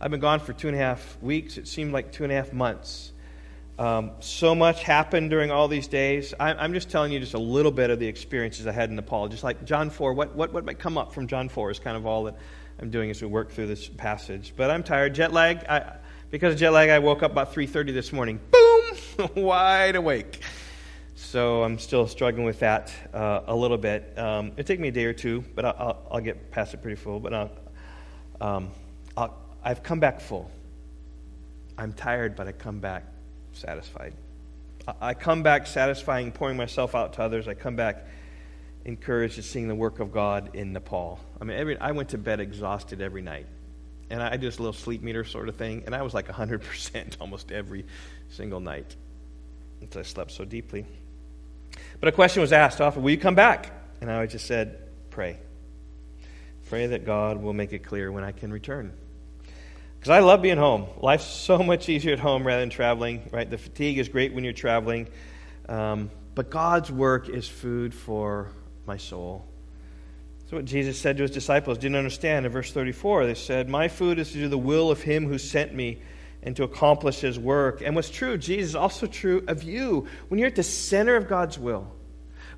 I've been gone for two and a half weeks. It seemed like two and a half months. Um, so much happened during all these days. I, am just telling you just a little bit of the experiences I had in Nepal. Just like John 4, what, what, what might come up from John 4 is kind of all that I'm doing as we work through this passage. But I'm tired. Jet lag. I, because of jet lag, I woke up about 3.30 this morning. Boom! <laughs> Wide awake. So I'm still struggling with that uh, a little bit. Um, it'll take me a day or two, but I'll, I'll, I'll get past it pretty full. But I'll, um, I've come back full. I'm tired, but I come back satisfied. I come back satisfying, pouring myself out to others. I come back encouraged at seeing the work of God in Nepal. I mean, every, I went to bed exhausted every night. And I, did this little sleep meter sort of thing, and I was like 100% <laughs> almost every single night until I slept so deeply. But a question was asked often Will you come back? And I just said, Pray. Pray that God will make it clear when I can return. Because I love being home. Life's so <laughs> much easier at home rather than traveling, right? The fatigue is great when you're traveling. Um, but God's work is food for my soul. That's what Jesus said to his disciples. Didn't understand in verse 34. They said, My food is to do the will of him who sent me and to accomplish his work. And what's true, Jesus, is also true of you. When you're at the center of God's will,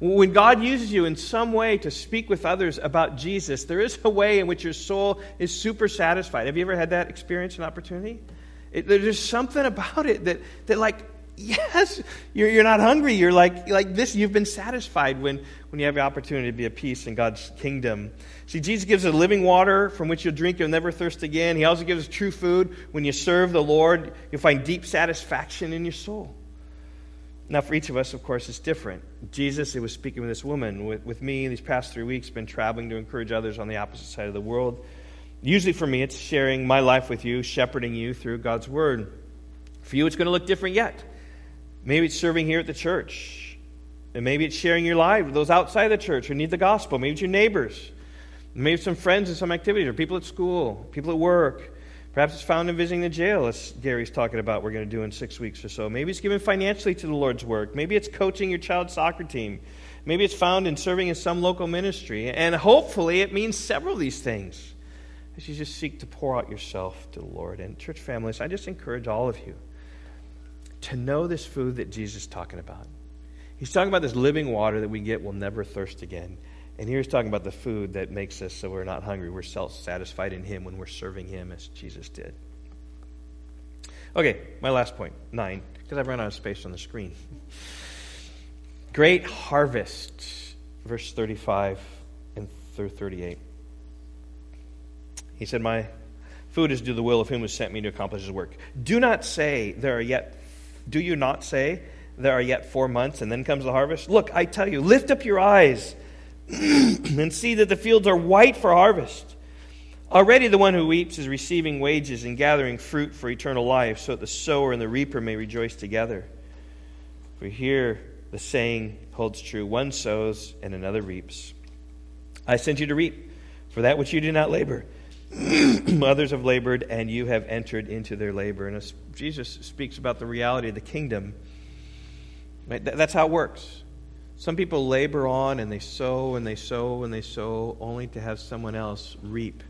when God uses you in some way to speak with others about Jesus, there is a way in which your soul is super satisfied. Have you ever had that experience and opportunity? It, there's something about it that, that like, <laughs> yes, you're, you're not hungry. You're like, like this, you've been satisfied when, when you have the opportunity to be at peace in God's kingdom. See, Jesus gives us living water from which you'll drink, you'll never thirst again. He also gives us true food. When you serve the Lord, you'll find deep satisfaction in your soul. Now, for each of us, of course, it's different. Jesus, it was speaking with this woman. With, with me, these past three weeks, been traveling to encourage others on the opposite side of the world. Usually for me, it's sharing my life with you, shepherding you through God's Word. For you, it's going to look different yet. Maybe it's serving here at the church. And maybe it's sharing your life with those outside the church who need the gospel. Maybe it's your neighbors. Maybe some friends in some activities, or people at school, people at work. Perhaps it's found in visiting the jail, as Gary's talking about, we're going to do in six weeks or so. Maybe it's given financially to the Lord's work. Maybe it's coaching your child's soccer team. Maybe it's found in serving in some local ministry. And hopefully it means several of these things as you just seek to pour out yourself to the Lord. And, church families, I just encourage all of you to know this food that Jesus is talking about. He's talking about this living water that we get will never thirst again. And here he's talking about the food that makes us so we're not hungry. We're self satisfied in him when we're serving him as Jesus did. Okay, my last point, nine, because I've run out of space on the screen. <laughs> Great harvest, verse 35 and through 38. He said, My food is to do the will of him who sent me to accomplish his work. Do not say there are yet, do you not say there are yet four months and then comes the harvest? Look, I tell you, lift up your eyes <clears throat> and see that the fields are white for harvest. Already the one who weeps is receiving wages and gathering fruit for eternal life, so that the sower and the reaper may rejoice together. For here the saying holds true one sows and another reaps. I sent you to reap for that which you did not labor. <clears throat> Others have labored, and you have entered into their labor. And as Jesus speaks about the reality of the kingdom, right, that's how it works. Some people labor on and they sow and they sow and they sow only to have someone else reap.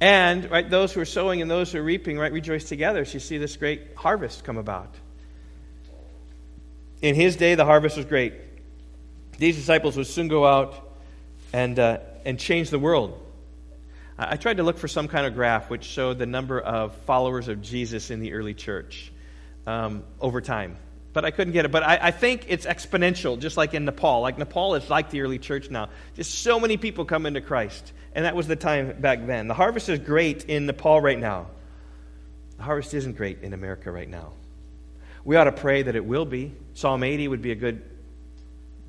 And, right, those who are sowing and those who are reaping, right, rejoice together. So you see this great harvest come about. In his day, the harvest was great. These disciples would soon go out and, uh, and change the world. I tried to look for some kind of graph which showed the number of followers of Jesus in the early church um, over time. But I couldn't get it. But I, I, think it's exponential, just like in Nepal. Like Nepal is like the early church now. Just so many people come into Christ. And that was the time back then. The harvest is great in Nepal right now. The harvest isn't great in America right now. We ought to pray that it will be. Psalm 80 would be a good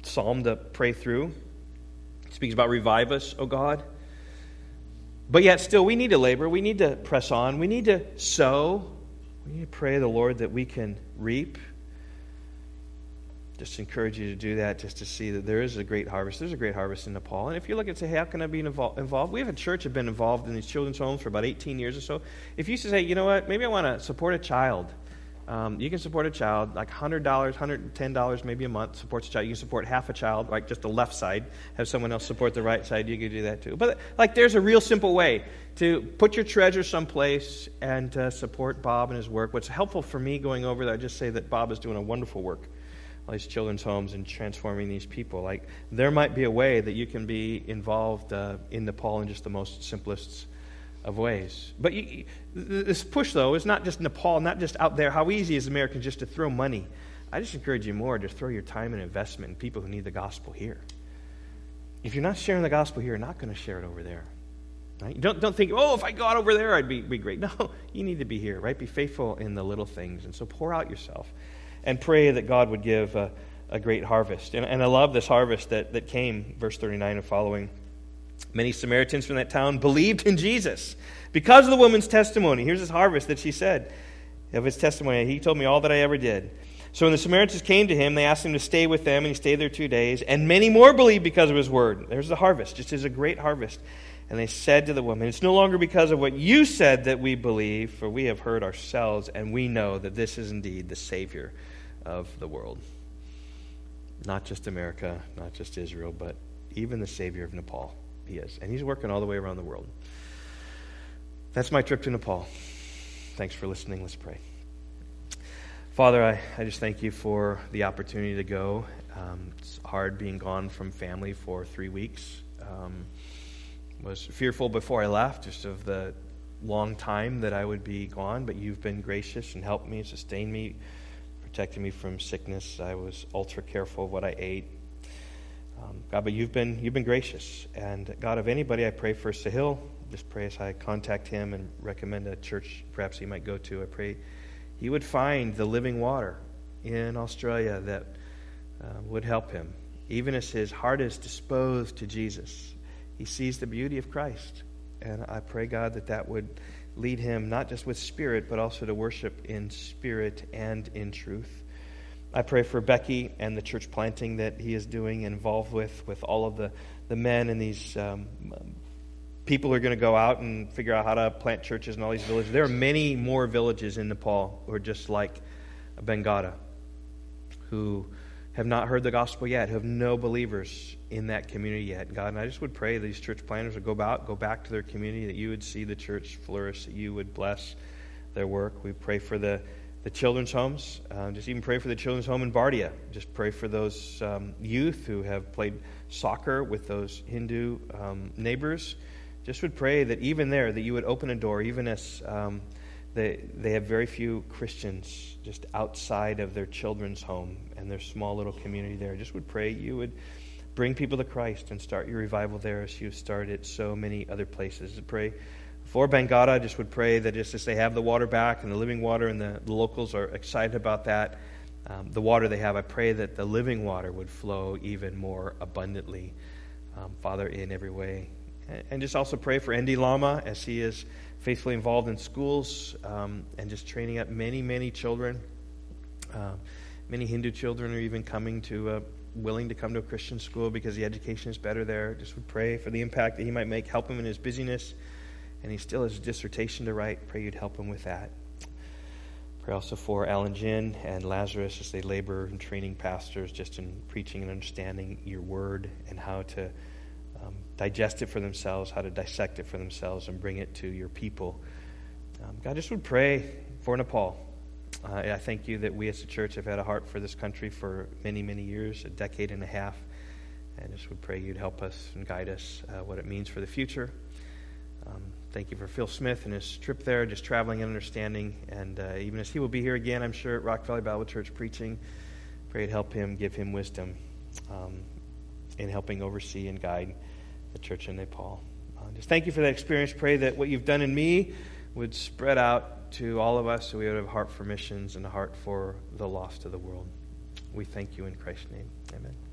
psalm to pray through. It speaks about revive us, O God. But yet, still, we need to labor. We need to press on. We need to sow. We need to pray the Lord that we can reap just encourage you to do that just to see that there is a great harvest. There's a great harvest in Nepal. And if you look and say, hey, how can I be involved? We have a church have been involved in these children's homes for about 18 years or so. If you say, you know what, maybe I want to support a child, um, you can support a child like $100, $110 maybe a month supports a child. You can support half a child, like just the left side, have someone else support the right side. You can do that too. But like there's a real simple way to put your treasure someplace and uh, support Bob and his work. What's helpful for me going over there, I just say that Bob is doing a wonderful work all these children's homes and transforming these people. Like, there might be a way that you can be involved uh, in Nepal in just the most simplest of ways. But you, this push, though, is not just Nepal, not just out there. How easy is Americans just to throw money? I just encourage you more to throw your time and investment in people who need the gospel here. If you're not sharing the gospel here, you're not going to share it over there. Right? Don't, don't think, oh, if I got over there, I'd be, be great. <laughs> No, you need to be here, right? Be faithful in the little things. And so pour out yourself and pray that God would give a, a great harvest. And, and I love this harvest that, that came, verse 39 and following. Many Samaritans from that town believed in Jesus because of the woman's testimony. Here's this harvest that she said of his testimony. He told me all that I ever did. So when the Samaritans came to him, they asked him to stay with them, and he stayed there two days. And many more believed because of his word. There's the harvest, just as a great harvest. And they said to the woman, It's no longer because of what you said that we believe, for we have heard ourselves, and we know that this is indeed the Savior of the world. Not just America, not just Israel, but even the Savior of Nepal. He is. And he's working all the way around the world. That's my trip to Nepal. Thanks for listening. Let's pray. Father, I, I just thank you for the opportunity to go. Um, it's hard being gone from family for three weeks. Um, was fearful before I left, just of the long time that I would be gone, but you've been gracious and helped me, sustained me protecting me from sickness. I was ultra careful of what I ate. Um, God, but you've been, you've been gracious. And God, of anybody, I pray for Sahil. Just pray as I contact him and recommend a church perhaps he might go to. I pray he would find the living water in Australia that uh, would help him. Even as his heart is disposed to Jesus, he sees the beauty of Christ. And I pray, God, that that would lead him not just with spirit, but also to worship in spirit and in truth. I pray for Becky and the church planting that he is doing, involved with, with all of the, the men and these um, people who are going to go out and figure out how to plant churches in all these villages. There are many more villages in Nepal who are just like Bengada, who have not heard the gospel yet, have no believers in that community yet. God, and I just would pray these church planners would go out, go back to their community, that you would see the church flourish, that you would bless their work. We pray for the, the children's homes. Uh, just even pray for the children's home in Bardia. Just pray for those um, youth who have played soccer with those Hindu um, neighbors. Just would pray that even there, that you would open a door, even as um, they, they have very few Christians just outside of their children's home and their small little community there. Just would pray you would bring people to Christ and start your revival there as you've started so many other places. Pray for Bengada, I just would pray that just as they have the water back and the living water and the, the locals are excited about that, um, the water they have, I pray that the living water would flow even more abundantly, um, Father, in every way. And, and just also pray for Andy Lama as he is faithfully involved in schools um, and just training up many, many children. Uh, many Hindu children are even coming to, uh, willing to come to a Christian school because the education is better there. Just would pray for the impact that he might make, help him in his busyness. And he still has a dissertation to write. Pray you'd help him with that. Pray also for Alan Jin and Lazarus as they labor in training pastors just in preaching and understanding your word and how to digest it for themselves, how to dissect it for themselves, and bring it to your people. Um, God, just would pray for Nepal. Uh, I thank you that we as a church have had a heart for this country for many, many years, a decade and a half. And just would pray you'd help us and guide us uh, what it means for the future. Um, thank you for Phil Smith and his trip there, just traveling and understanding. And uh, even as he will be here again, I'm sure, at Rock Valley Bible Church preaching, pray to help him, give him wisdom um, in helping oversee and guide the church in Nepal. Uh, just thank you for that experience. Pray that what you've done in me would spread out to all of us so we would have a heart for missions and a heart for the lost of the world. We thank you in Christ's name. Amen.